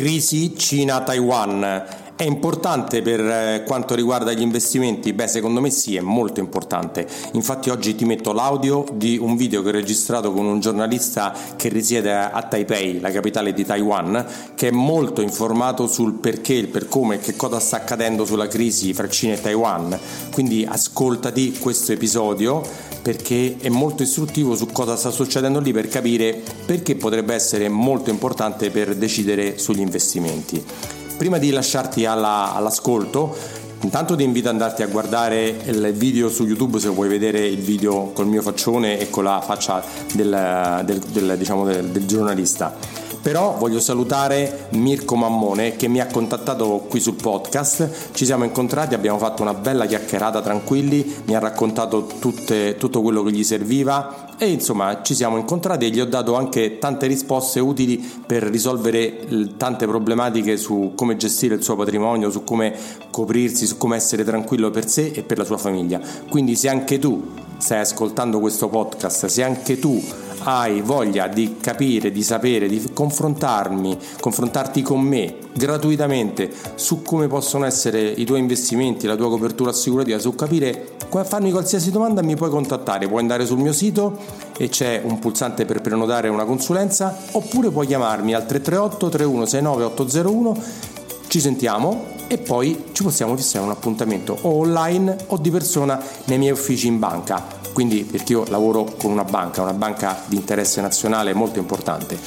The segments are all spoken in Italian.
Crisi Cina-Taiwan. È importante per eh, quanto riguarda gli investimenti? Beh, secondo me sì, è molto importante. Infatti oggi ti metto l'audio di un video che ho registrato con un giornalista che risiede a Taipei, la capitale di Taiwan, che è molto informato sul perché, il per come e che cosa sta accadendo sulla crisi fra Cina e Taiwan. Quindi ascoltati questo episodio perché è molto istruttivo su cosa sta succedendo lì per capire perché potrebbe essere molto importante per decidere sugli investimenti. Prima di lasciarti alla, all'ascolto, intanto ti invito ad andarti a guardare il video su YouTube se vuoi vedere il video col mio faccione e con la faccia del, del, del, diciamo del giornalista. Però voglio salutare Mirko Mammone che mi ha contattato qui sul podcast, ci siamo incontrati, abbiamo fatto una bella chiacchierata tranquilli, mi ha raccontato tutte, tutto quello che gli serviva e insomma ci siamo incontrati e gli ho dato anche tante risposte utili per risolvere tante problematiche su come gestire il suo patrimonio, su come coprirsi, su come essere tranquillo per sé e per la sua famiglia. Quindi se anche tu stai ascoltando questo podcast, se anche tu hai voglia di capire, di sapere, di confrontarmi, confrontarti con me gratuitamente su come possono essere i tuoi investimenti, la tua copertura assicurativa, su capire, farmi qualsiasi domanda mi puoi contattare, puoi andare sul mio sito e c'è un pulsante per prenotare una consulenza oppure puoi chiamarmi al 338 3169 801, ci sentiamo e poi ci possiamo fissare un appuntamento o online o di persona nei miei uffici in banca quindi perché io lavoro con una banca, una banca di interesse nazionale molto importante.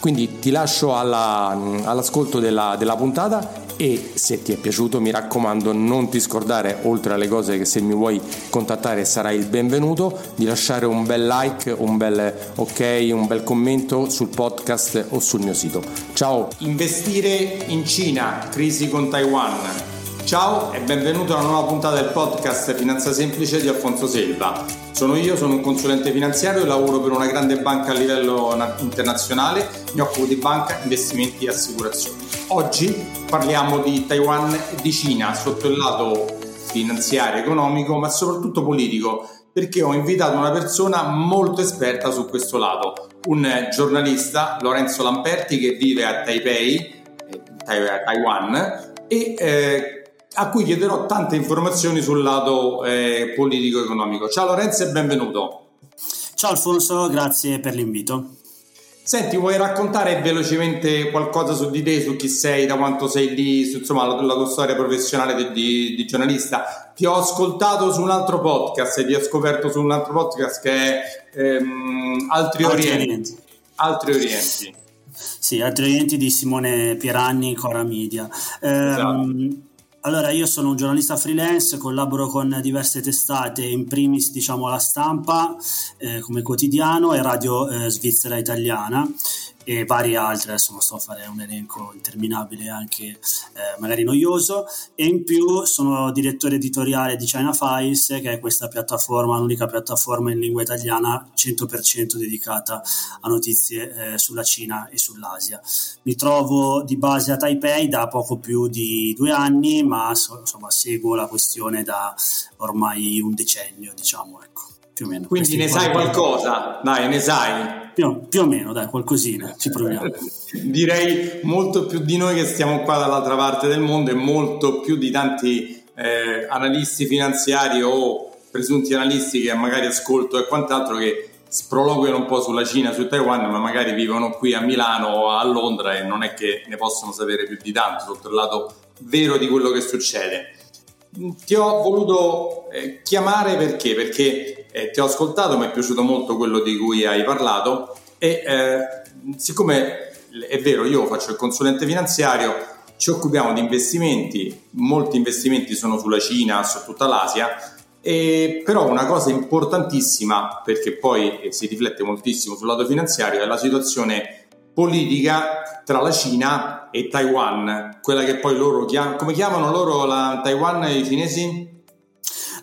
Quindi ti lascio alla, all'ascolto della, della puntata e se ti è piaciuto mi raccomando non ti scordare oltre alle cose che se mi vuoi contattare sarai il benvenuto. Di lasciare un bel like un bel ok un bel commento sul podcast o sul mio sito. Ciao! Investire in Cina crisi con Taiwan ciao e benvenuto alla nuova puntata del podcast Finanza Semplice di Alfonso Selva sono io, sono un consulente finanziario e lavoro per una grande banca a livello internazionale, mi occupo di banca, investimenti e assicurazioni. Oggi parliamo di Taiwan e di Cina sotto il lato finanziario, economico, ma soprattutto politico, perché ho invitato una persona molto esperta su questo lato, un giornalista, Lorenzo Lamperti, che vive a Taipei, eh, Taiwan, e eh, a cui chiederò tante informazioni sul lato eh, politico-economico. Ciao Lorenzo e benvenuto. Ciao Alfonso, grazie per l'invito. Senti, vuoi raccontare velocemente qualcosa su di te, su chi sei, da quanto sei lì, su, insomma, la, la, tua storia professionale di, di, di, giornalista? Ti ho ascoltato su un altro podcast e ti ho scoperto su un altro podcast che è ehm, Altri, Altri Orienti. Orienti. Altri Orienti. Sì, Altri Orienti di Simone Pieranni, Cora Media. Eh, esatto allora, io sono un giornalista freelance, collaboro con diverse testate, in primis diciamo la stampa eh, come quotidiano e radio eh, svizzera italiana e varie altre, adesso non sto a fare un elenco interminabile anche eh, magari noioso e in più sono direttore editoriale di China Files che è questa piattaforma, l'unica piattaforma in lingua italiana 100% dedicata a notizie eh, sulla Cina e sull'Asia. Mi trovo di base a Taipei da poco più di due anni ma insomma seguo la questione da ormai un decennio diciamo ecco più o meno. Quindi ne sai qualcosa? Dai, ne sai? Più, più, o meno, dai, qualcosina, ci proviamo. Direi molto più di noi che stiamo qua dall'altra parte del mondo e molto più di tanti eh, analisti finanziari o presunti analisti che magari ascolto e quant'altro che sproloquiano un po' sulla Cina, su Taiwan, ma magari vivono qui a Milano o a Londra e non è che ne possono sapere più di tanto sotto il lato vero di quello che succede. Ti ho voluto eh, chiamare perché? Perché eh, ti ho ascoltato, mi è piaciuto molto quello di cui hai parlato e eh, siccome è vero, io faccio il consulente finanziario, ci occupiamo di investimenti, molti investimenti sono sulla Cina, su tutta l'Asia, e però una cosa importantissima, perché poi si riflette moltissimo sul lato finanziario, è la situazione politica tra la Cina e Taiwan, quella che poi loro chiamano, come chiamano loro la Taiwan i cinesi?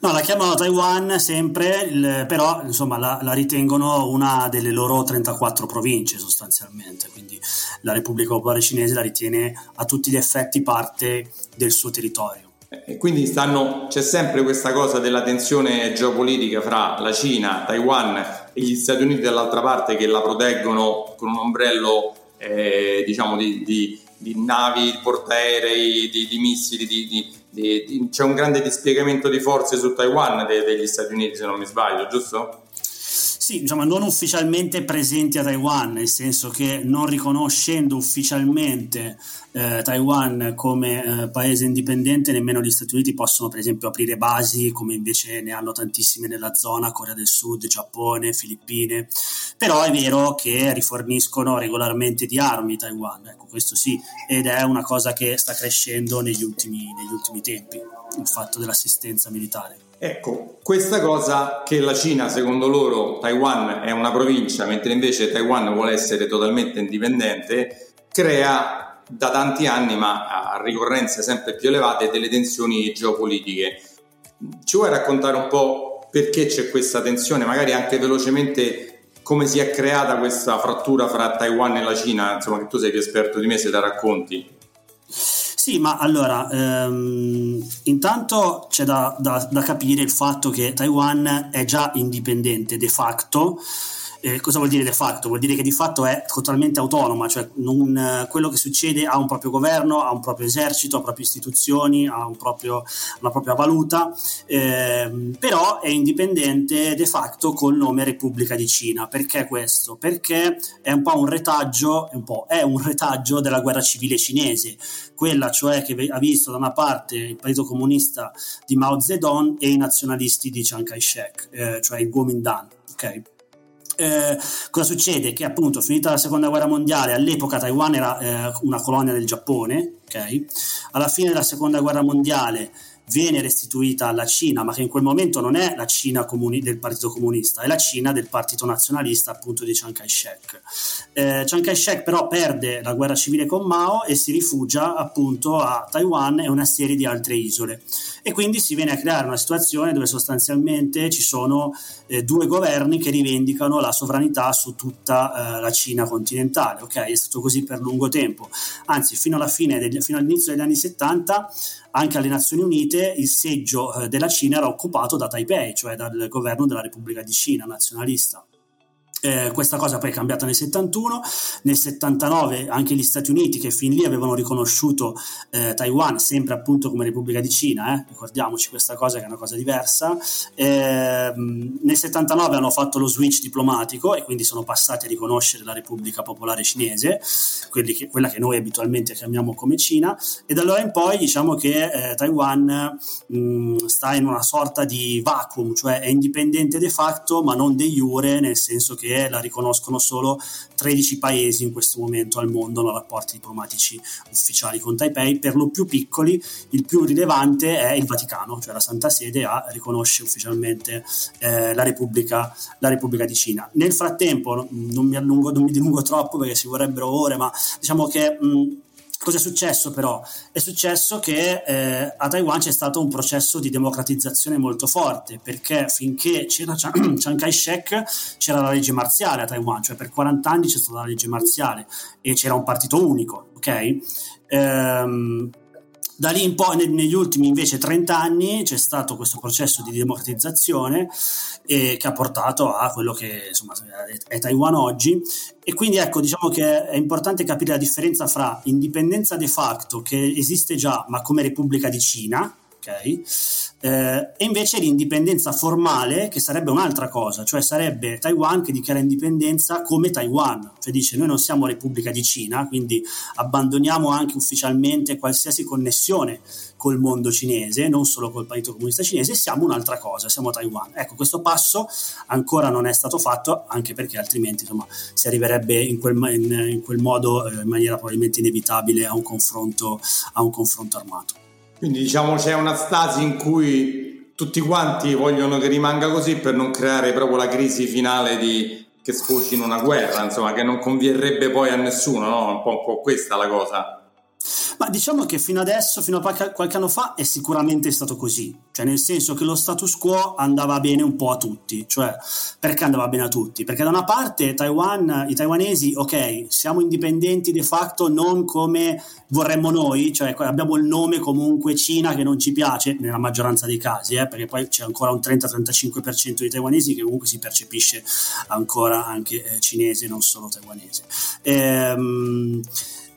No, la chiamano Taiwan sempre, il, però insomma la, la, ritengono una delle loro 34 province sostanzialmente, quindi la Repubblica Popolare Cinese la ritiene a tutti gli effetti parte del suo territorio. E quindi stanno, c'è sempre questa cosa della tensione geopolitica fra la Cina, Taiwan e gli Stati Uniti dall'altra parte che la proteggono con un ombrello eh, diciamo di, di, di navi portaerei, di, di missili, di, c'è un grande dispiegamento di forze su Taiwan de, degli Stati Uniti, se non mi sbaglio, giusto? Sì, insomma, non ufficialmente presenti a Taiwan, nel senso che non riconoscendo ufficialmente eh, Taiwan come eh, paese indipendente, nemmeno gli Stati Uniti possono, per esempio, aprire basi come invece ne hanno tantissime nella zona, Corea del Sud, Giappone, Filippine. Però è vero che riforniscono regolarmente di armi Taiwan, ecco, questo sì, ed è una cosa che sta crescendo negli ultimi, negli ultimi tempi, il fatto dell'assistenza militare. Ecco, questa cosa che la Cina, secondo loro, Taiwan è una provincia, mentre invece Taiwan vuole essere totalmente indipendente, crea da tanti anni, ma a ricorrenze sempre più elevate, delle tensioni geopolitiche. Ci vuoi raccontare un po' perché c'è questa tensione, magari anche velocemente come si è creata questa frattura fra Taiwan e la Cina, insomma che tu sei più esperto di me se la racconti. Sì, ma allora, ehm, intanto c'è da, da, da capire il fatto che Taiwan è già indipendente de facto eh, cosa vuol dire de facto? Vuol dire che di fatto è totalmente autonoma, cioè non, quello che succede ha un proprio governo, ha un proprio esercito, ha proprie istituzioni, ha un proprio, una propria valuta, eh, però è indipendente de facto col nome Repubblica di Cina. Perché questo? Perché è un po' un retaggio, un po', è un retaggio della guerra civile cinese, quella cioè che ha visto da una parte il Partito Comunista di Mao Zedong e i nazionalisti di Chiang Kai-shek, eh, cioè il Kuomintang. Okay? eh, cosa succede? Che appunto finita la seconda guerra mondiale, all'epoca Taiwan era eh, una colonia del Giappone, ok? Alla fine della seconda guerra mondiale viene restituita alla Cina, ma che in quel momento non è la Cina comuni- del Partito Comunista, è la Cina del Partito Nazionalista appunto di Chiang Kai-shek. Eh, Chiang Kai-shek però perde la guerra civile con Mao e si rifugia appunto a Taiwan e una serie di altre isole e quindi si viene a creare una situazione dove sostanzialmente ci sono eh, due governi che rivendicano la sovranità su tutta eh, la Cina continentale, ok? È stato così per lungo tempo, anzi fino, fine degli, fino all'inizio degli anni 70 anche alle Nazioni Unite il seggio eh, della Cina era occupato da Taipei, cioè dal governo della Repubblica di Cina nazionalista. Eh, questa cosa poi è cambiata nel 71, nel 79 anche gli Stati Uniti che fin lì avevano riconosciuto eh, Taiwan sempre appunto come Repubblica di Cina, eh, ricordiamoci questa cosa che è una cosa diversa, ehm, nel 79 hanno fatto lo switch diplomatico e quindi sono passati a riconoscere la Repubblica Popolare Cinese, che, quella che noi abitualmente chiamiamo come Cina, e da allora in poi diciamo che eh, Taiwan mh, mm, sta in una sorta di vacuum, cioè è indipendente de facto ma non de jure, nel senso che che la riconoscono solo 13 paesi in questo momento al mondo nei rapporti diplomatici ufficiali con Taipei, per lo più piccoli, il più rilevante è il Vaticano, cioè la Santa Sede a, riconosce ufficialmente eh, la, Repubblica, la, Repubblica, di Cina. Nel frattempo, non mi allungo, non mi dilungo troppo perché ci vorrebbero ore, ma diciamo che mh, Cosa è successo però? È successo che eh, a Taiwan c'è stato un processo di democratizzazione molto forte, perché finché c'era Chiang Kai-shek c'era la legge marziale a Taiwan, cioè per 40 anni c'è stata la legge marziale e c'era un partito unico, ok? Ehm, da lì in poi, negli ultimi invece 30 anni, c'è stato questo processo di democratizzazione eh, che ha portato a quello che insomma, è, Taiwan oggi. E quindi ecco, diciamo che è importante capire la differenza fra indipendenza de facto, che esiste già, ma come Repubblica di Cina, ok? Eh, e invece l'indipendenza formale, che sarebbe un'altra cosa, cioè sarebbe Taiwan che dichiara indipendenza come Taiwan, cioè dice noi non siamo Repubblica di Cina, quindi abbandoniamo anche ufficialmente qualsiasi connessione col mondo cinese, non solo col Partito Comunista Cinese, siamo un'altra cosa, siamo Taiwan. Ecco, questo passo ancora non è stato fatto, anche perché altrimenti insomma, si arriverebbe in quel, in, in quel modo eh, in maniera probabilmente inevitabile a un confronto, a un confronto armato. Quindi diciamo c'è una stasi in cui tutti quanti vogliono che rimanga così per non creare proprio la crisi finale di, che sfoci in una guerra, insomma, che non convierrebbe poi a nessuno, no? Un po', un po' questa la cosa. Ma diciamo che fino adesso, fino a qualche anno fa, è sicuramente stato così, cioè nel senso che lo status quo andava bene un po' a tutti, cioè perché andava bene a tutti? Perché da una parte Taiwan, i taiwanesi, ok, siamo indipendenti de facto non come vorremmo noi, cioè abbiamo il nome comunque Cina che non ci piace, nella maggioranza dei casi, eh, perché poi c'è ancora un 30-35% di taiwanesi che comunque si percepisce ancora anche eh, cinese, non solo taiwanese. Ehm,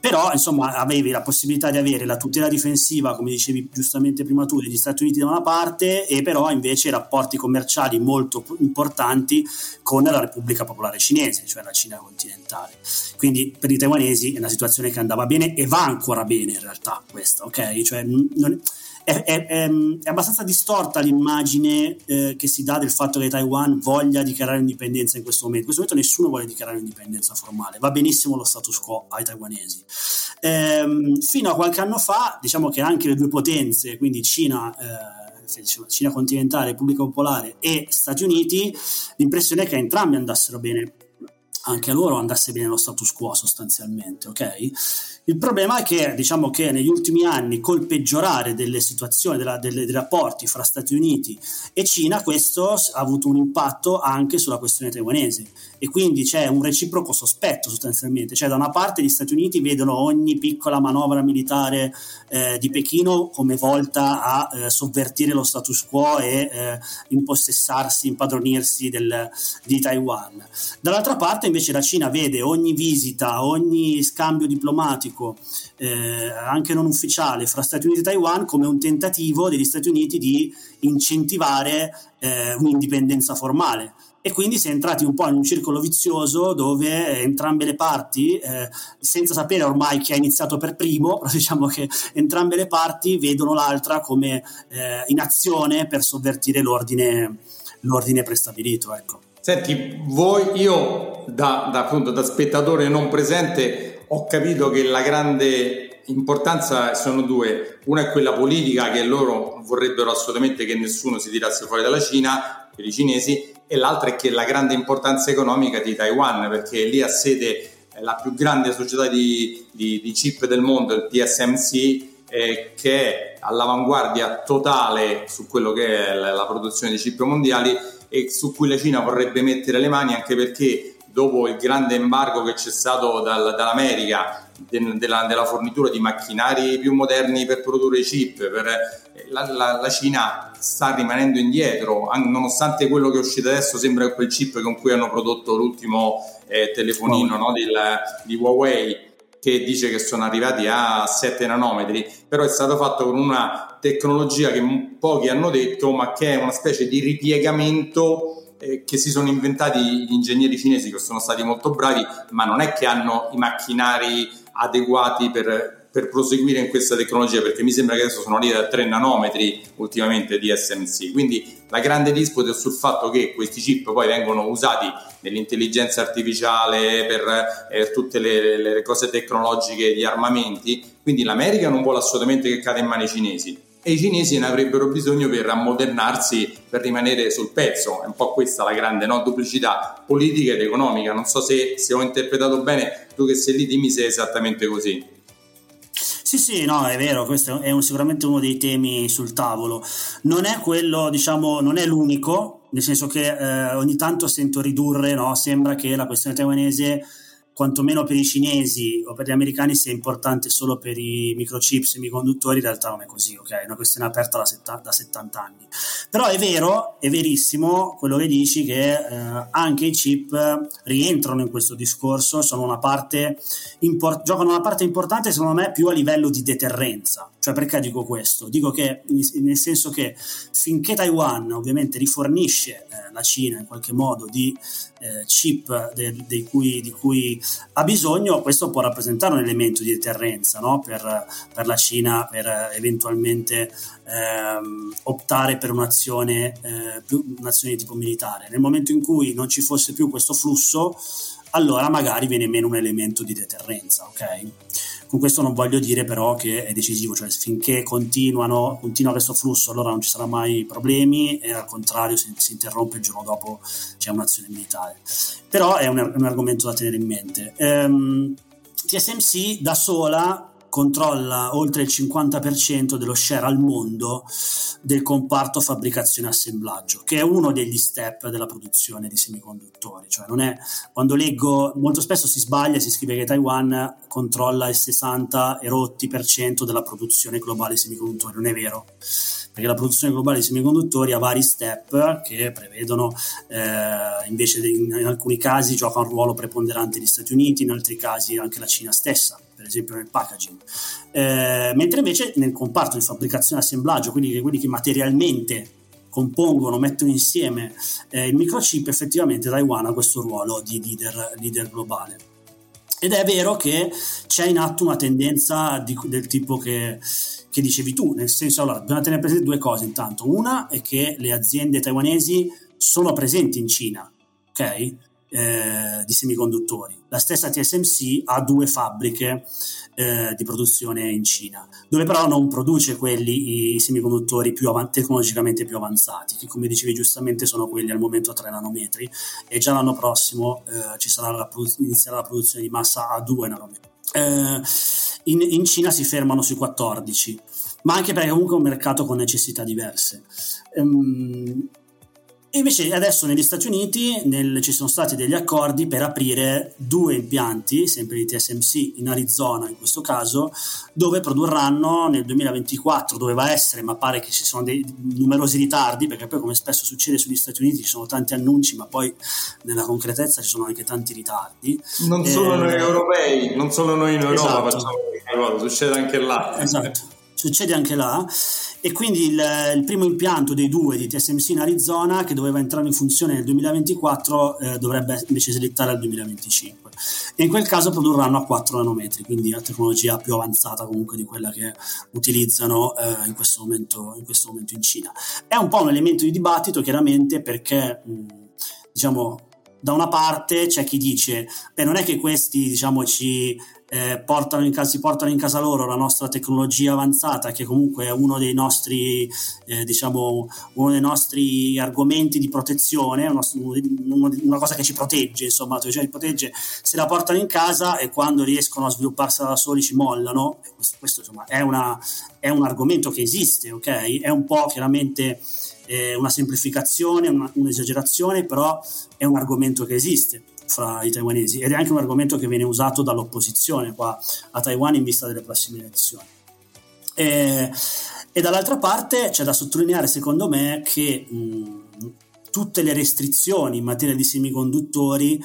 però insomma avevi la possibilità di avere la tutela difensiva, come dicevi giustamente prima tu, degli Stati Uniti da una parte e però invece rapporti commerciali molto importanti con la Repubblica Popolare Cinese, cioè la Cina continentale. Quindi per i taiwanesi è una situazione che andava bene e va ancora bene in realtà questa, ok? Cioè, non, è, è, è, è, abbastanza distorta l'immagine eh, che si dà del fatto che Taiwan voglia dichiarare indipendenza in questo momento. In questo momento nessuno vuole dichiarare indipendenza formale, va benissimo lo status quo ai taiwanesi. Ehm, fino a qualche anno fa, diciamo che anche le due potenze, quindi Cina, eh, Cina continentale, Repubblica Popolare e Stati Uniti, l'impressione è che entrambi andassero bene anche a loro andasse bene lo status quo sostanzialmente, ok? Il problema è che diciamo che negli ultimi anni col peggiorare delle situazioni, della, delle, dei rapporti fra Stati Uniti e Cina, questo ha avuto un impatto anche sulla questione taiwanese e quindi c'è un reciproco sospetto sostanzialmente, cioè da una parte gli Stati Uniti vedono ogni piccola manovra militare eh, di Pechino come volta a eh, sovvertire lo status quo e eh, impossessarsi, impadronirsi del, di Taiwan. Dall'altra parte invece la Cina vede ogni visita, ogni scambio diplomatico diplomatico, eh, anche non ufficiale, fra Stati Uniti e Taiwan come un tentativo degli Stati Uniti di incentivare eh, un'indipendenza formale. E quindi si è entrati un po' in un circolo vizioso dove entrambe le parti, eh, senza sapere ormai chi ha iniziato per primo, però diciamo che entrambe le parti vedono l'altra come eh, in azione per sovvertire l'ordine, l'ordine prestabilito. Ecco. Senti, voi, io da, da, appunto, da spettatore non presente ho capito che la grande importanza sono due. Una è quella politica che loro vorrebbero assolutamente che nessuno si tirasse fuori dalla Cina, per i cinesi, e l'altra è che la grande importanza economica di Taiwan, perché lì ha sede la più grande società di, di, di chip del mondo, il TSMC, eh, che è all'avanguardia totale su quello che è la, la produzione di chip mondiali e su cui la Cina vorrebbe mettere le mani anche perché dopo il grande embargo che c'è stato dal, dall'America de, della, della, fornitura di macchinari più moderni per produrre chip, per, la, la, la, Cina sta rimanendo indietro, nonostante quello che è uscito adesso sembra quel chip con cui hanno prodotto l'ultimo eh, telefonino no, del, di Huawei che dice che sono arrivati a 7 nanometri, però è stato fatto con una tecnologia che pochi hanno detto, ma che è una specie di ripiegamento eh, che si sono inventati gli ingegneri cinesi che sono stati molto bravi, ma non è che hanno i macchinari adeguati per, per proseguire in questa tecnologia, perché mi sembra che adesso sono lì a 3 nanometri ultimamente di SMC. Quindi la grande disputa è sul fatto che questi chip poi vengono usati nell'intelligenza artificiale per eh, tutte le, le cose tecnologiche, gli armamenti. Quindi l'America non vuole assolutamente che cada in mani cinesi e i cinesi ne avrebbero bisogno per ammodernarsi, per rimanere sul pezzo. È un po' questa la grande no? duplicità politica ed economica. Non so se, se, ho interpretato bene, tu che sei lì dimmi se è esattamente così. Sì, sì, no, è vero, questo è un, sicuramente uno dei temi sul tavolo. Non è quello, diciamo, non è l'unico, nel senso che eh, ogni tanto sento ridurre, no? sembra che la questione taiwanese quantomeno per i cinesi o per gli americani sia importante solo per i microchip semiconduttori, in realtà non è così, ok? È una questione aperta da, setta, da 70 anni. Però è vero, è verissimo quello che dici che eh, anche i chip rientrano in questo discorso, sono una parte import- giocano una parte importante secondo me più a livello di deterrenza. Cioè perché dico questo? Dico che nel senso che finché Taiwan ovviamente rifornisce eh, la Cina in qualche modo di eh, chip de, de cui, di cui ha bisogno, questo può rappresentare un elemento di deterrenza no? per, per, la Cina, per eventualmente ehm, optare per un'azione, eh, più, un'azione di tipo militare. Nel momento in cui non ci fosse più questo flusso, allora magari viene meno un elemento di deterrenza, ok? Con questo non voglio dire però che è decisivo, cioè finché continuano, continua questo flusso allora non ci saranno mai problemi e al contrario se si interrompe il giorno dopo c'è un'azione militare. Però è un, un argomento da tenere in mente. Um, ehm, TSMC da sola controlla oltre il 50% dello share al mondo del comparto fabbricazione e assemblaggio, che è uno degli step della produzione di semiconduttori. Cioè è, quando leggo, molto spesso si sbaglia, si scrive che Taiwan controlla il 60 e rotti per cento della produzione globale di semiconduttori, non è vero perché la produzione globale di semiconduttori ha vari step che prevedono eh, invece in, in, alcuni casi gioca un ruolo preponderante gli Stati Uniti, in altri casi anche la Cina stessa per esempio nel packaging. Eh, mentre invece nel comparto di fabbricazione e assemblaggio, quindi quelli che materialmente compongono, mettono insieme eh, il microchip, effettivamente Taiwan ha questo ruolo di leader, leader globale. Ed è vero che c'è in atto una tendenza di, del tipo che, che, dicevi tu, nel senso, allora, bisogna tenere presente due cose intanto. Una è che le aziende taiwanesi sono presenti in Cina, ok? Eh, di semiconduttori. La stessa TSMC ha due fabbriche eh, di produzione in Cina, dove però non produce quelli i semiconduttori più avan- tecnologicamente più avanzati, che come dicevi giustamente sono quelli al momento a 3 nanometri e già l'anno prossimo eh, ci sarà la produ- inizierà la produzione di massa a 2 nanometri. Eh, in, in Cina si fermano sui 14, ma anche perché comunque è un mercato con necessità diverse. Um, e invece adesso negli Stati Uniti nel, ci sono stati degli accordi per aprire due impianti, sempre di TSMC in Arizona in questo caso, dove produrranno nel 2024, doveva essere, ma pare che ci sono dei numerosi ritardi, perché poi come spesso succede sugli Stati Uniti ci sono tanti annunci, ma poi nella concretezza ci sono anche tanti ritardi. Non solo eh, noi europei, non solo noi in Europa esatto. facciamo questa succede anche là. Esatto, succede anche là. E quindi il, il, primo impianto dei due di TSMC in Arizona che doveva entrare in funzione nel 2024 eh, dovrebbe invece slittare al 2025 e in quel caso produrranno a 4 nanometri quindi la tecnologia più avanzata comunque di quella che utilizzano eh, in, questo momento, in, questo momento, in Cina. È un po' un elemento di dibattito chiaramente perché mh, diciamo da una parte c'è chi dice beh non è che questi diciamo ci eh, portano casa, si portano in casa loro la nostra tecnologia avanzata, che comunque è uno dei nostri, eh, diciamo, uno dei nostri argomenti di protezione, uno, una cosa che ci protegge, insomma, cioè, protegge, se la portano in casa e quando riescono a svilupparsela da soli ci mollano. Questo, questo insomma, è, una, è un argomento che esiste, ok? È un po' chiaramente eh, una semplificazione, una, un'esagerazione, però è un argomento che esiste fra i taiwanesi ed è anche un argomento che viene usato dall'opposizione qua a Taiwan in vista delle prossime elezioni. E, e dall'altra parte c'è da sottolineare secondo me che mh, tutte le restrizioni in materia di semiconduttori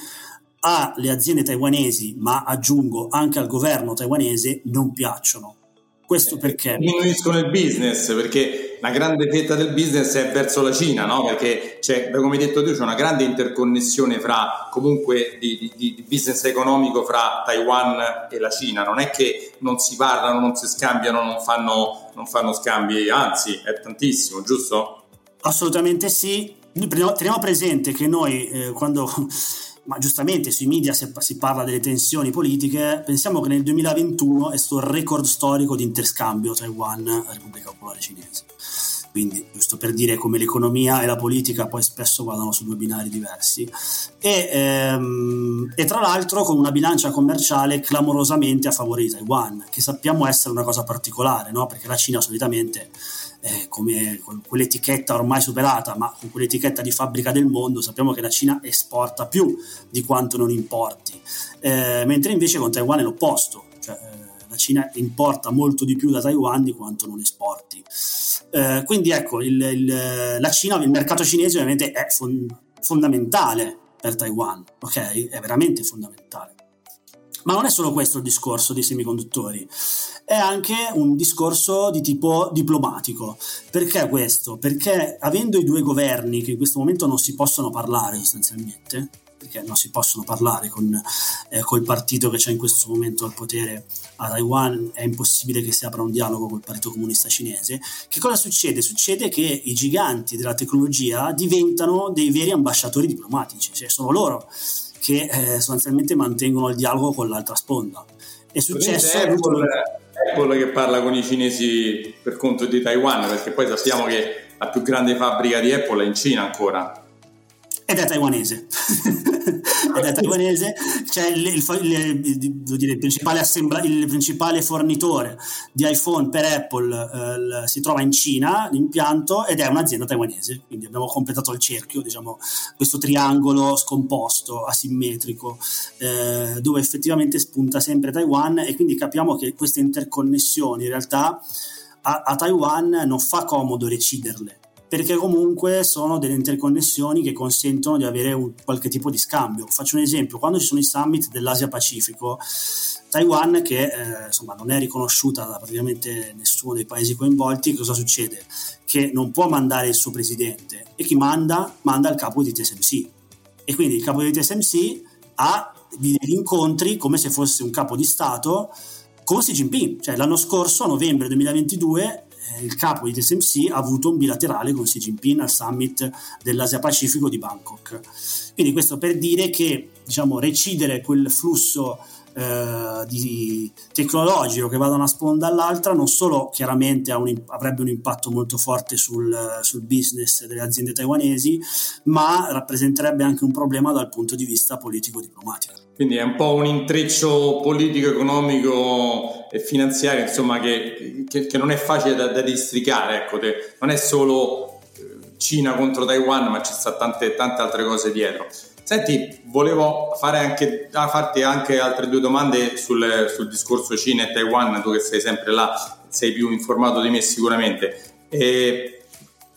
alle aziende taiwanesi, ma aggiungo anche al governo taiwanese, non piacciono. Questo eh, perché? Diminuiscono il business, perché la grande fetta del business è verso la Cina, no? Perché c'è, come hai detto tu, c'è una grande interconnessione fra comunque di, di, di, business economico fra Taiwan e la Cina. Non è che non si parlano, non si scambiano, non fanno, non fanno scambi, anzi, è tantissimo, giusto? Assolutamente sì. Teniamo presente che noi eh, quando ma giustamente sui media si, si, parla delle tensioni politiche, pensiamo che nel 2021 è stato il record storico di interscambio Taiwan-Repubblica Popolare Cinese. Quindi, giusto per dire come l'economia e la politica poi spesso vadano su due binari diversi. E, ehm, e tra l'altro con una bilancia commerciale clamorosamente a favore di Taiwan, che sappiamo essere una cosa particolare, no? perché la Cina solitamente eh, come con quell'etichetta ormai superata, ma con quell'etichetta di fabbrica del mondo, sappiamo che la Cina esporta più di quanto non importi, eh, mentre invece con Taiwan è l'opposto, cioè eh, la Cina importa molto di più da Taiwan di quanto non esporti. Eh, quindi ecco, il, il, la Cina, il mercato cinese ovviamente è fon- fondamentale per Taiwan, ok? È veramente fondamentale. Ma non è solo questo il discorso dei semiconduttori, è anche un discorso di tipo diplomatico. Perché questo? Perché avendo i due governi che in questo momento non si possono parlare sostanzialmente, perché non si possono parlare con eh, col partito che c'è in questo momento al potere a Taiwan, è impossibile che si apra un dialogo col Partito Comunista Cinese. Che cosa succede? Succede che i giganti della tecnologia diventano dei veri ambasciatori diplomatici, cioè sono loro che eh, sostanzialmente mantengono il dialogo con l'altra sponda. È successo... Apple, Apple che parla con i cinesi per conto di Taiwan, perché poi sappiamo che la più grande fabbrica di Apple è in Cina ancora ed è taiwanese. ed è taiwanese, cioè il, il, il, dire, principale assembla, il principale fornitore di iPhone per Apple eh, si trova in Cina, l'impianto, ed è un'azienda taiwanese. Quindi abbiamo completato il cerchio, diciamo, questo triangolo scomposto, asimmetrico, eh, dove effettivamente spunta sempre Taiwan e quindi capiamo che queste interconnessioni in realtà a, a Taiwan non fa comodo reciderle perché comunque sono delle interconnessioni che consentono di avere un, qualche tipo di scambio. Faccio un esempio, quando ci sono i summit dell'Asia Pacifico, Taiwan, che eh, insomma, non è riconosciuta da praticamente nessuno dei paesi coinvolti, cosa succede? Che non può mandare il suo presidente e chi manda? Manda il capo di TSMC. E quindi il capo di TSMC ha degli incontri come se fosse un capo di Stato con Xi Jinping. Cioè l'anno scorso, a novembre 2022, eh, il capo di TSMC ha avuto un bilaterale con Xi Jinping al summit dell'Asia Pacifico di Bangkok. Quindi questo per dire che diciamo, recidere quel flusso eh, di tecnologico che va da una sponda all'altra non solo chiaramente un, avrebbe un impatto molto forte sul, sul, business delle aziende taiwanesi, ma rappresenterebbe anche un problema dal punto di vista politico-diplomatico. Quindi è un po' un intreccio politico, economico e finanziario, insomma, che, che, che non è facile da, da districare. Ecco, te, non è solo eh, Cina contro Taiwan, ma ci sta tante, tante altre cose dietro. Senti, volevo anche, farti anche altre due domande sul, sul, discorso Cina e Taiwan, tu che sei sempre là, sei più informato di me sicuramente. E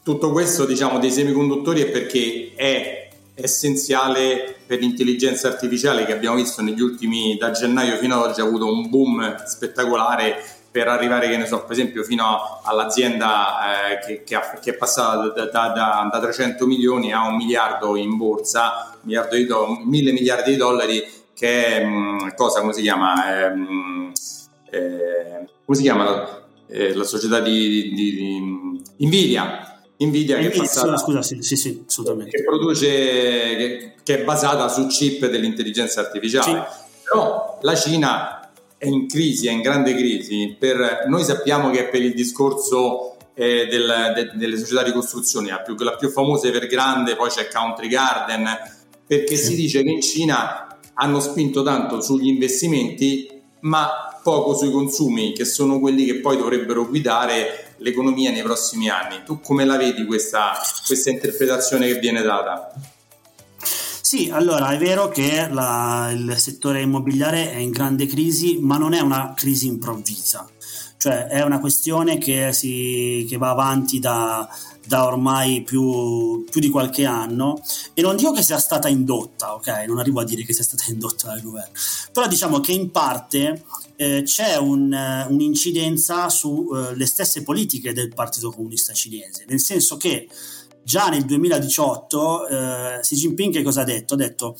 tutto questo, diciamo, dei semiconduttori è perché è essenziale per l'intelligenza artificiale che abbiamo visto negli ultimi, da gennaio fino ad oggi, ha avuto un boom spettacolare per arrivare, che ne so, per esempio, fino all'azienda eh, che, che, ha, che, è passata da, da, da, da, 300 milioni a un miliardo in borsa, miliardo di do, mille miliardi di dollari, che è, mh, mm, cosa, come si chiama? Eh, eh, come si chiama eh, la società di, di, di Nvidia? Nvidia che, è passata, scusa, sì, sì, sì, assolutamente. che produce, che, che, è basata su chip dell'intelligenza artificiale. Però la Cina è in crisi, è in grande crisi. Per, noi sappiamo che per il discorso eh, del, de, delle società di costruzione, la più, la più famosa è Evergrande, poi c'è Country Garden, perché si dice che in Cina hanno spinto tanto sugli investimenti, ma poco sui consumi, che sono quelli che poi dovrebbero guidare l'economia nei prossimi anni. Tu come la vedi questa, questa interpretazione che viene data? Sì, allora è vero che la, il settore immobiliare è in grande crisi, ma non è una crisi improvvisa, cioè è una questione che, si, che va avanti da, da ormai più, più, di qualche anno e non dico che sia stata indotta, ok? Non arrivo a dire che sia stata indotta dal governo, però diciamo che in parte eh, c'è un, un'incidenza sulle eh, stesse politiche del Partito Comunista Cinese, nel senso che già nel 2018 eh, Xi Jinping che cosa ha detto? Ha detto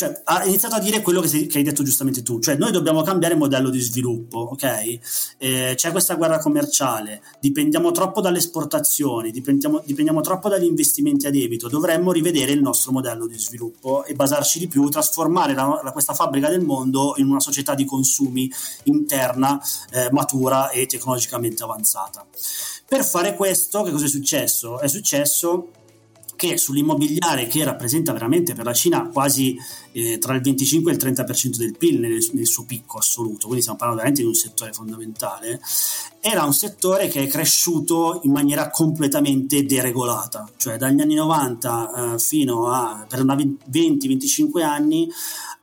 cioè, ha iniziato a dire quello che, sei, che, hai detto giustamente tu, cioè noi dobbiamo cambiare modello di sviluppo, ok? Eh, c'è questa guerra commerciale, dipendiamo troppo dalle esportazioni, dipendiamo, dipendiamo, troppo dagli investimenti a debito, dovremmo rivedere il nostro modello di sviluppo e basarci di più, trasformare la, la, questa fabbrica del mondo in una società di consumi interna, eh, matura e tecnologicamente avanzata. Per fare questo, che cosa è successo? È successo che sull'immobiliare che rappresenta veramente per la Cina quasi eh, tra il 25 e il 30% del PIL nel, nel, suo picco assoluto, quindi stiamo parlando veramente di un settore fondamentale, era un settore che è cresciuto in maniera completamente deregolata, cioè dagli anni 90 eh, fino a per una 20-25 anni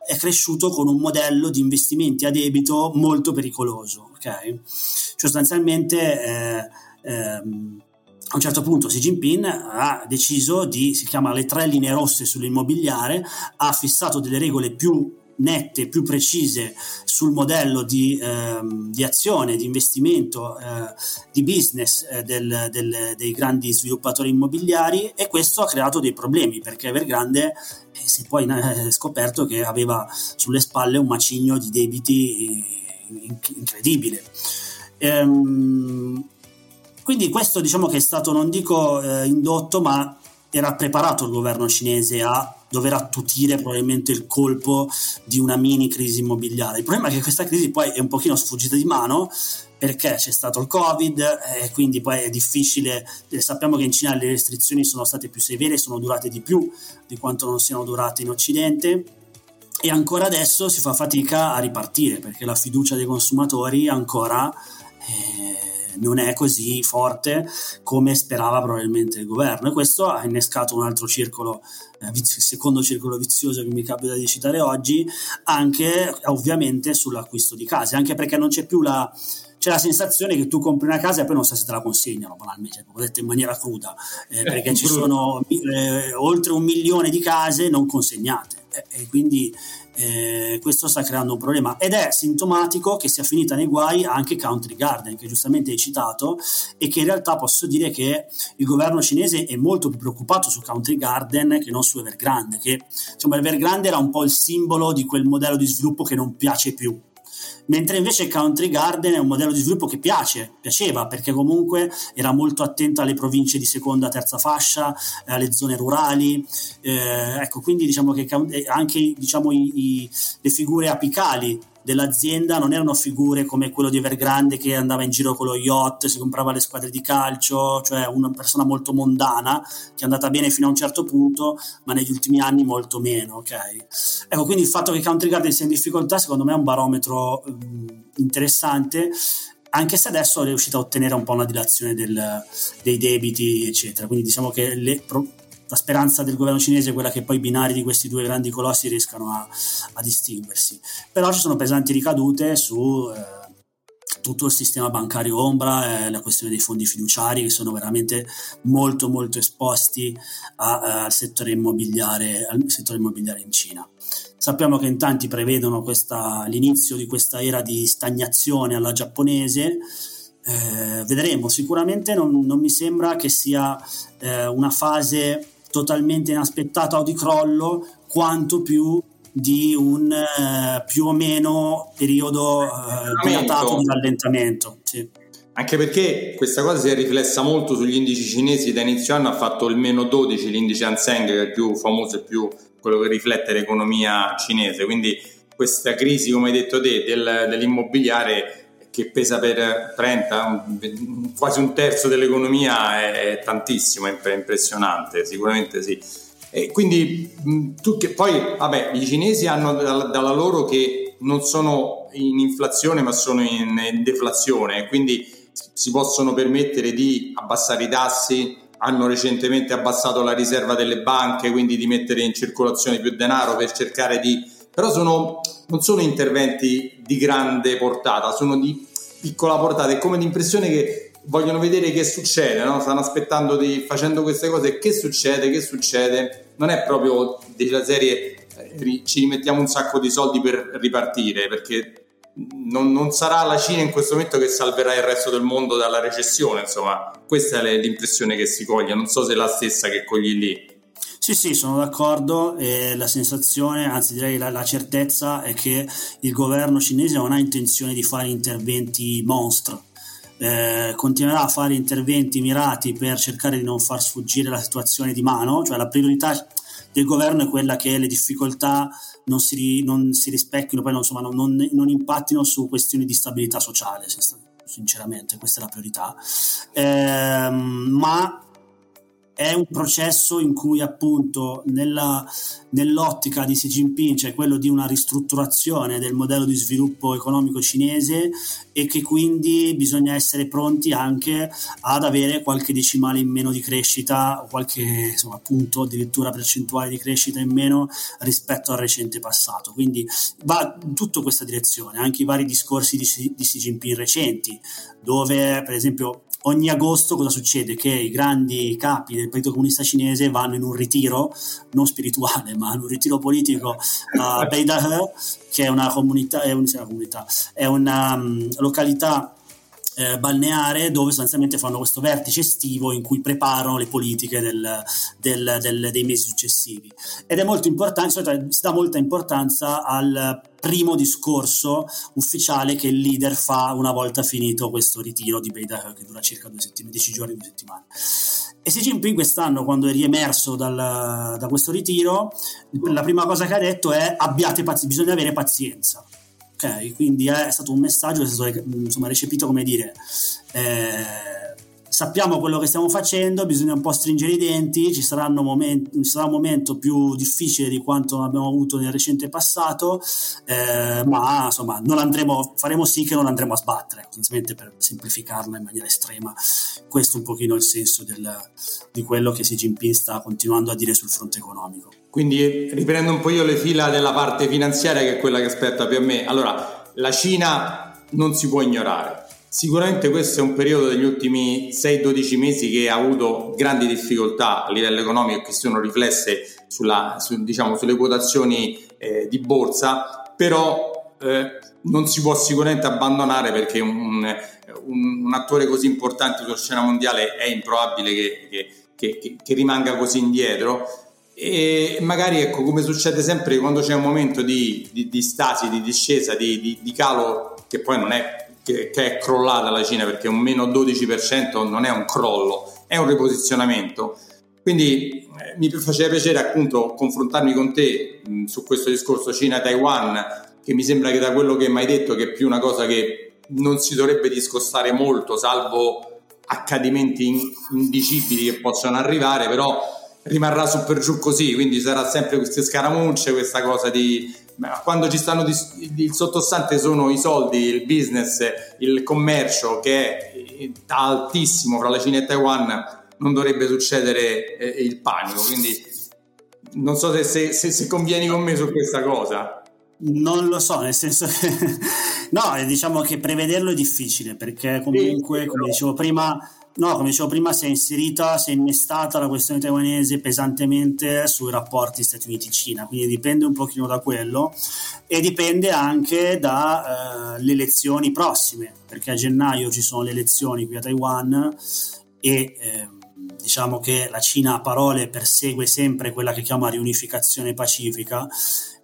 è cresciuto con un modello di investimenti a debito molto pericoloso, ok? Sostanzialmente eh, ehm, a un certo punto Xi Jinping ha deciso di, si chiama le tre linee rosse sull'immobiliare, ha fissato delle regole più nette, più precise sul modello di, ehm, di azione, di investimento, eh, di business eh, del, del, dei grandi sviluppatori immobiliari e questo ha creato dei problemi perché Evergrande eh, si è poi eh, scoperto che aveva sulle spalle un macigno di debiti incredibile. Ehm, quindi questo diciamo che è stato, non dico eh, indotto, ma era preparato il governo cinese a dover attutire probabilmente il colpo di una mini crisi immobiliare. Il problema è che questa crisi poi è un pochino sfuggita di mano perché c'è stato il Covid e quindi poi è difficile, eh, sappiamo che in Cina le restrizioni sono state più severe, sono durate di più di quanto non siano durate in Occidente e ancora adesso si fa fatica a ripartire perché la fiducia dei consumatori ancora... Eh, non è così forte come sperava probabilmente il governo. E questo ha innescato un altro circolo, eh, il secondo circolo vizioso che mi capita di citare oggi, anche ovviamente sull'acquisto di case, anche perché non c'è più la c'è la sensazione che tu compri una casa e poi non sai se te la consegnano, banalmente, cioè, detto in maniera cruda, eh, perché ci sono eh, oltre un milione di case non consegnate e quindi eh, questo sta creando un problema. Ed è sintomatico che sia finita nei guai anche Country Garden che giustamente hai citato e che in realtà posso dire che il governo cinese è molto più preoccupato su Country Garden che non su Evergrande che insomma Evergrande era un po' il simbolo di quel modello di sviluppo che non piace più mentre invece Country Garden è un modello di sviluppo che piace, piaceva perché comunque era molto attento alle province di seconda, terza fascia, eh, alle zone rurali, eh, ecco quindi diciamo che eh, anche diciamo, i, i, le figure apicali dell'azienda non erano figure come quello di Evergrande che andava in giro con lo yacht, si comprava le squadre di calcio, cioè una persona molto mondana che è andata bene fino a un certo punto, ma negli ultimi anni molto meno. Okay? Ecco, quindi il fatto che Country Garden sia in difficoltà secondo me è un barometro mh, interessante anche se adesso è riuscita a ottenere un po' una dilazione del, dei debiti, eccetera. Quindi diciamo che le, la speranza del governo cinese è quella che poi i binari di questi due grandi colossi riescano a, a distinguersi. Però ci sono pesanti ricadute su eh, tutto il sistema bancario ombra e la questione dei fondi fiduciari che sono veramente molto molto esposti a, a, al, settore immobiliare, al settore immobiliare in Cina. Sappiamo che in tanti prevedono questa, l'inizio di questa era di stagnazione alla giapponese. Eh, vedremo, sicuramente non, non, mi sembra che sia eh, una fase totalmente inaspettata o di crollo, quanto più di un eh, più o meno periodo eh, dilatato di rallentamento. Sì. Anche perché questa cosa si è riflessa molto sugli indici cinesi, da inizio anno ha fatto il meno 12 l'indice Hang che è il più famoso e più quello che riflette l'economia cinese, quindi questa crisi, come hai detto te, del, dell'immobiliare che pesa per 30, quasi un terzo dell'economia è, tantissimo, è impressionante, sicuramente sì. E quindi tu che poi, vabbè, i cinesi hanno dalla, dalla loro che non sono in inflazione ma sono in, in deflazione, quindi si possono permettere di abbassare i tassi, hanno recentemente abbassato la riserva delle banche, quindi di mettere in circolazione più denaro per cercare di... però sono, non sono interventi di grande portata, sono di piccola portata, è come l'impressione che vogliono vedere che succede, no? stanno aspettando di, facendo queste cose, che succede, che succede, non è proprio della serie eh, ci rimettiamo un sacco di soldi per ripartire, perché non, non, sarà la Cina in questo momento che salverà il resto del mondo dalla recessione, insomma, questa è l'impressione che si coglie, non so se è la stessa che cogli lì. Sì, sì, sono d'accordo e la sensazione, anzi direi la, la, certezza è che il governo cinese non ha intenzione di fare interventi mostro. Eh, continuerà a fare interventi mirati per cercare di non far sfuggire la situazione di mano, cioè la priorità del governo è quella che le difficoltà non si, non si rispecchino, poi non, insomma, non, non, non, impattino su questioni di stabilità sociale, sinceramente, questa è la priorità. Eh, ma è un processo in cui appunto nella, nell'ottica di Xi Jinping c'è quello di una ristrutturazione del modello di sviluppo economico cinese e che quindi bisogna essere pronti anche ad avere qualche decimale in meno di crescita o qualche insomma, punto addirittura percentuale di crescita in meno rispetto al recente passato. Quindi va in tutta questa direzione, anche i vari discorsi di, di Xi Jinping recenti, dove per esempio ogni agosto cosa succede? Che i grandi capi del Partito Comunista Cinese vanno in un ritiro, non spirituale, ma in un ritiro politico a Beidahe, che è una comunità, è, un, una comunità, è una um, località eh, balneare dove sostanzialmente fanno questo vertice estivo in cui preparano le politiche del, del, del, dei mesi successivi. Ed è molto importante, si dà molta importanza al primo discorso ufficiale che il leader fa una volta finito questo ritiro di Beida che dura circa due settimane, dieci giorni, due settimane. E Xi Jinping quest'anno, quando è riemerso dal, da questo ritiro, la prima cosa che ha detto è abbiate pazienza, bisogna avere pazienza Ok, quindi è stato un messaggio che è stato insomma, recepito come dire, eh, sappiamo quello che stiamo facendo, bisogna un po' stringere i denti, ci, momenti, ci sarà un momento più difficile di quanto abbiamo avuto nel recente passato, eh, ma insomma andremo, faremo sì che non andremo a sbattere, sostanzialmente per semplificarla in maniera estrema. Questo è un pochino il senso del, di quello che Xi Jinping sta continuando a dire sul fronte economico. Quindi riprendo un po' io le fila della parte finanziaria che è quella che aspetta più a me. Allora, la Cina non si può ignorare. Sicuramente questo è un periodo degli ultimi 6-12 mesi che ha avuto grandi difficoltà a livello economico che sono riflesse sulla, su, diciamo, sulle quotazioni eh, di borsa, però eh, non si può sicuramente abbandonare perché un, un, un, attore così importante sulla scena mondiale è improbabile che, che, che, che rimanga così indietro e magari ecco come succede sempre quando c'è un momento di, di, di stasi, di discesa, di, di, calo che poi non è che, che, è crollata la Cina perché un meno 12% non è un crollo, è un riposizionamento. Quindi eh, mi faceva piacere appunto confrontarmi con te mh, su questo discorso Cina-Taiwan, che mi sembra che da quello che mi hai detto che è più una cosa che non si dovrebbe discostare molto, salvo accadimenti indicibili che possono arrivare, però rimarrà su per giù così, quindi sarà sempre queste scaramucce, questa cosa di quando ci stanno il sottostante sono i soldi, il business, il commercio che è altissimo fra la Cina e Taiwan, non dovrebbe succedere eh, il panico. Quindi non so se, se, se, se convieni con me su questa cosa. Non lo so, nel senso che no, diciamo che prevederlo è difficile perché comunque, come dicevo prima, No, come dicevo prima, si è inserita, si è innestata la questione taiwanese pesantemente sui rapporti Stati Uniti-Cina, quindi dipende un pochino da quello e dipende anche dalle uh, elezioni prossime, perché a gennaio ci sono le elezioni qui a Taiwan e eh, diciamo che la Cina a parole persegue sempre quella che chiama riunificazione pacifica,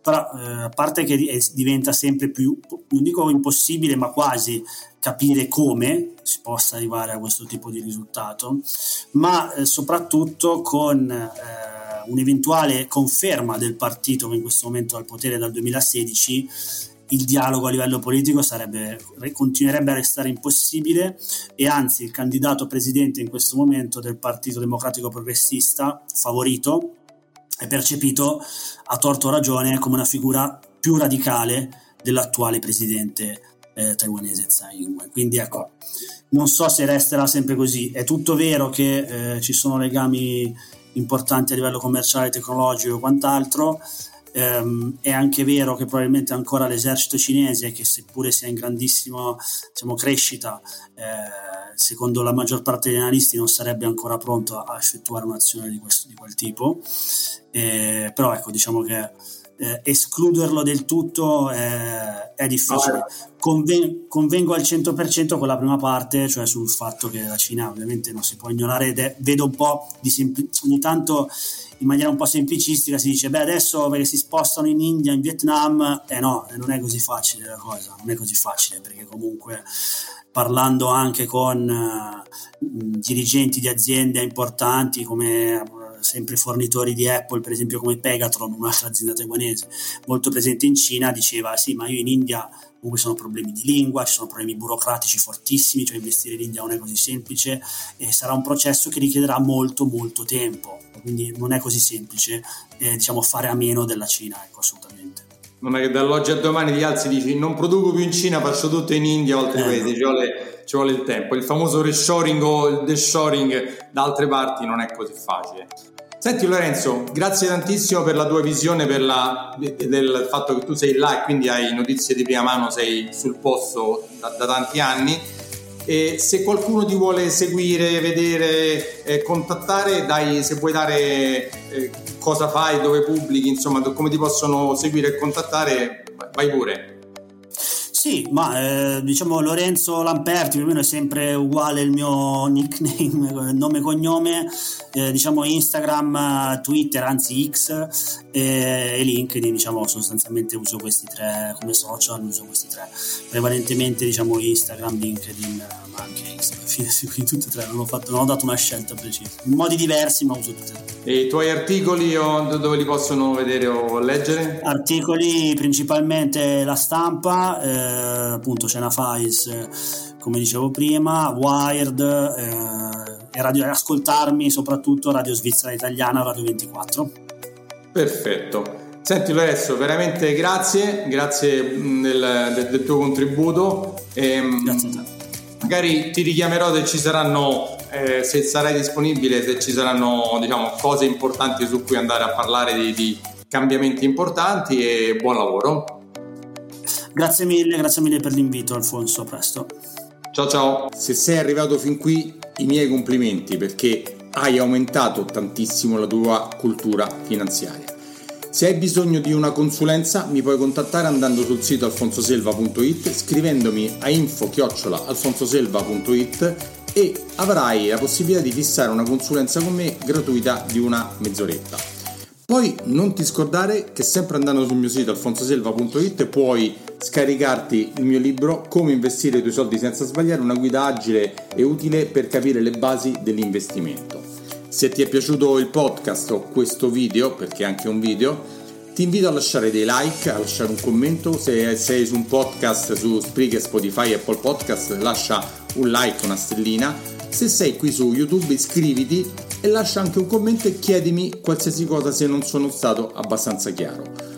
però eh, a parte che diventa sempre più, non dico impossibile, ma quasi capire come si possa arrivare a questo tipo di risultato, ma eh, soprattutto con eh, un'eventuale conferma del partito che in questo momento è al potere dal 2016 il dialogo a livello politico sarebbe, continuerebbe a restare impossibile e anzi il candidato presidente in questo momento del Partito Democratico Progressista, favorito, è percepito a torto ragione come una figura più radicale dell'attuale presidente eh, taiwanese Tsai Ing-wen. Quindi ecco, non so se resterà sempre così. È tutto vero che eh, ci sono legami importanti a livello commerciale, tecnologico e quant'altro. Um, è anche vero che probabilmente ancora l'esercito cinese, che seppure sia in grandissima diciamo, crescita, eh, secondo la maggior parte degli analisti non sarebbe ancora pronto a, a effettuare un'azione di, questo, di quel tipo. Eh, però ecco, diciamo che eh, escluderlo del tutto è, è difficile. Conven- convengo al 100% con la prima parte, cioè sul fatto che la Cina ovviamente non si può ignorare ed è, vedo un po' di sempli- ogni tanto in maniera un po' semplicistica si dice beh adesso perché si spostano in India, in Vietnam, eh no, non è così facile la cosa, non è così facile perché comunque parlando anche con uh, dirigenti di aziende importanti come sempre fornitori di Apple, per esempio come Pegatron, un'altra azienda taiwanese molto presente in Cina, diceva sì, ma io in India comunque sono problemi di lingua, ci sono problemi burocratici fortissimi, cioè investire in India non è così semplice e sarà un processo che richiederà molto molto tempo, quindi non è così semplice eh, diciamo fare a meno della Cina, ecco assolutamente. Non è che dall'oggi a domani gli alzi dici non produco più in Cina, faccio tutto in India o altri eh, paesi, no. ci, vuole, ci vuole il tempo. Il famoso reshoring o il deshoring da altre parti non è così facile. Senti Lorenzo, grazie tantissimo per la tua visione per la, del fatto che tu sei là e quindi hai notizie di prima mano, sei sul posto da, da tanti anni. E se qualcuno ti vuole seguire, vedere, eh, contattare, dai, se vuoi dare eh, cosa fai, dove pubblichi, insomma, come ti possono seguire e contattare, vai pure. Sì, ma eh, diciamo Lorenzo Lamperti più o meno è sempre uguale il mio nickname, nome e cognome, eh, diciamo Instagram, Twitter, anzi X e, e LinkedIn, diciamo sostanzialmente uso questi tre come social, uso questi tre, prevalentemente diciamo Instagram, LinkedIn, ma anche X, quindi tutte e tre, non ho, fatto, non ho dato una scelta precisa, in modi diversi ma uso tutte e tre. E i tuoi articoli dove li possono vedere o leggere? Articoli principalmente la stampa. Eh, appunto Cena Files come dicevo prima, Wired eh, e, radio, ascoltarmi soprattutto Radio Svizzera Italiana, Radio 24. Perfetto. Senti Lorenzo, veramente grazie, grazie del, del, del tuo contributo. E, ehm, grazie a te. Magari ti richiamerò se ci saranno, eh, se sarai disponibile, se ci saranno diciamo, cose importanti su cui andare a parlare di, di cambiamenti importanti e buon lavoro. Grazie mille, grazie mille per l'invito Alfonso, a presto. Ciao ciao. Se sei arrivato fin qui, i miei complimenti perché hai aumentato tantissimo la tua cultura finanziaria. Se hai bisogno di una consulenza mi puoi contattare andando sul sito alfonsoselva.it scrivendomi a info-alfonsoselva.it e avrai la possibilità di fissare una consulenza con me gratuita di una mezz'oretta. Poi non ti scordare che sempre andando sul mio sito alfonsoselva.it puoi scaricarti il mio libro Come investire i tuoi soldi senza sbagliare, una guida agile e utile per capire le basi dell'investimento. Se ti è piaciuto il podcast o questo video, perché è anche un video, ti invito a lasciare dei like, a lasciare un commento. Se sei su un podcast su Spreaker, Spotify, Apple Podcast, lascia un like, una stellina. Se sei qui su YouTube, iscriviti e lascia anche un commento e chiedimi qualsiasi cosa se non sono stato abbastanza chiaro.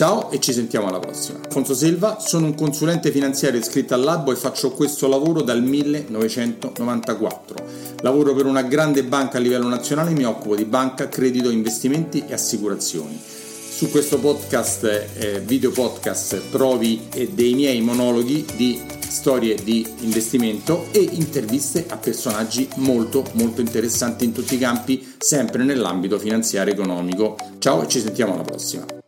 Ciao e ci sentiamo alla prossima. Alfonso Silva, sono un consulente finanziario iscritto al Labo e faccio questo lavoro dal 1994. Lavoro per una grande banca a livello nazionale e mi occupo di banca, credito, investimenti e assicurazioni. Su questo podcast, eh, video podcast, trovi eh, dei miei monologhi di storie di investimento e interviste a personaggi molto molto interessanti in tutti i campi, sempre nell'ambito finanziario economico. Ciao e ci sentiamo alla prossima.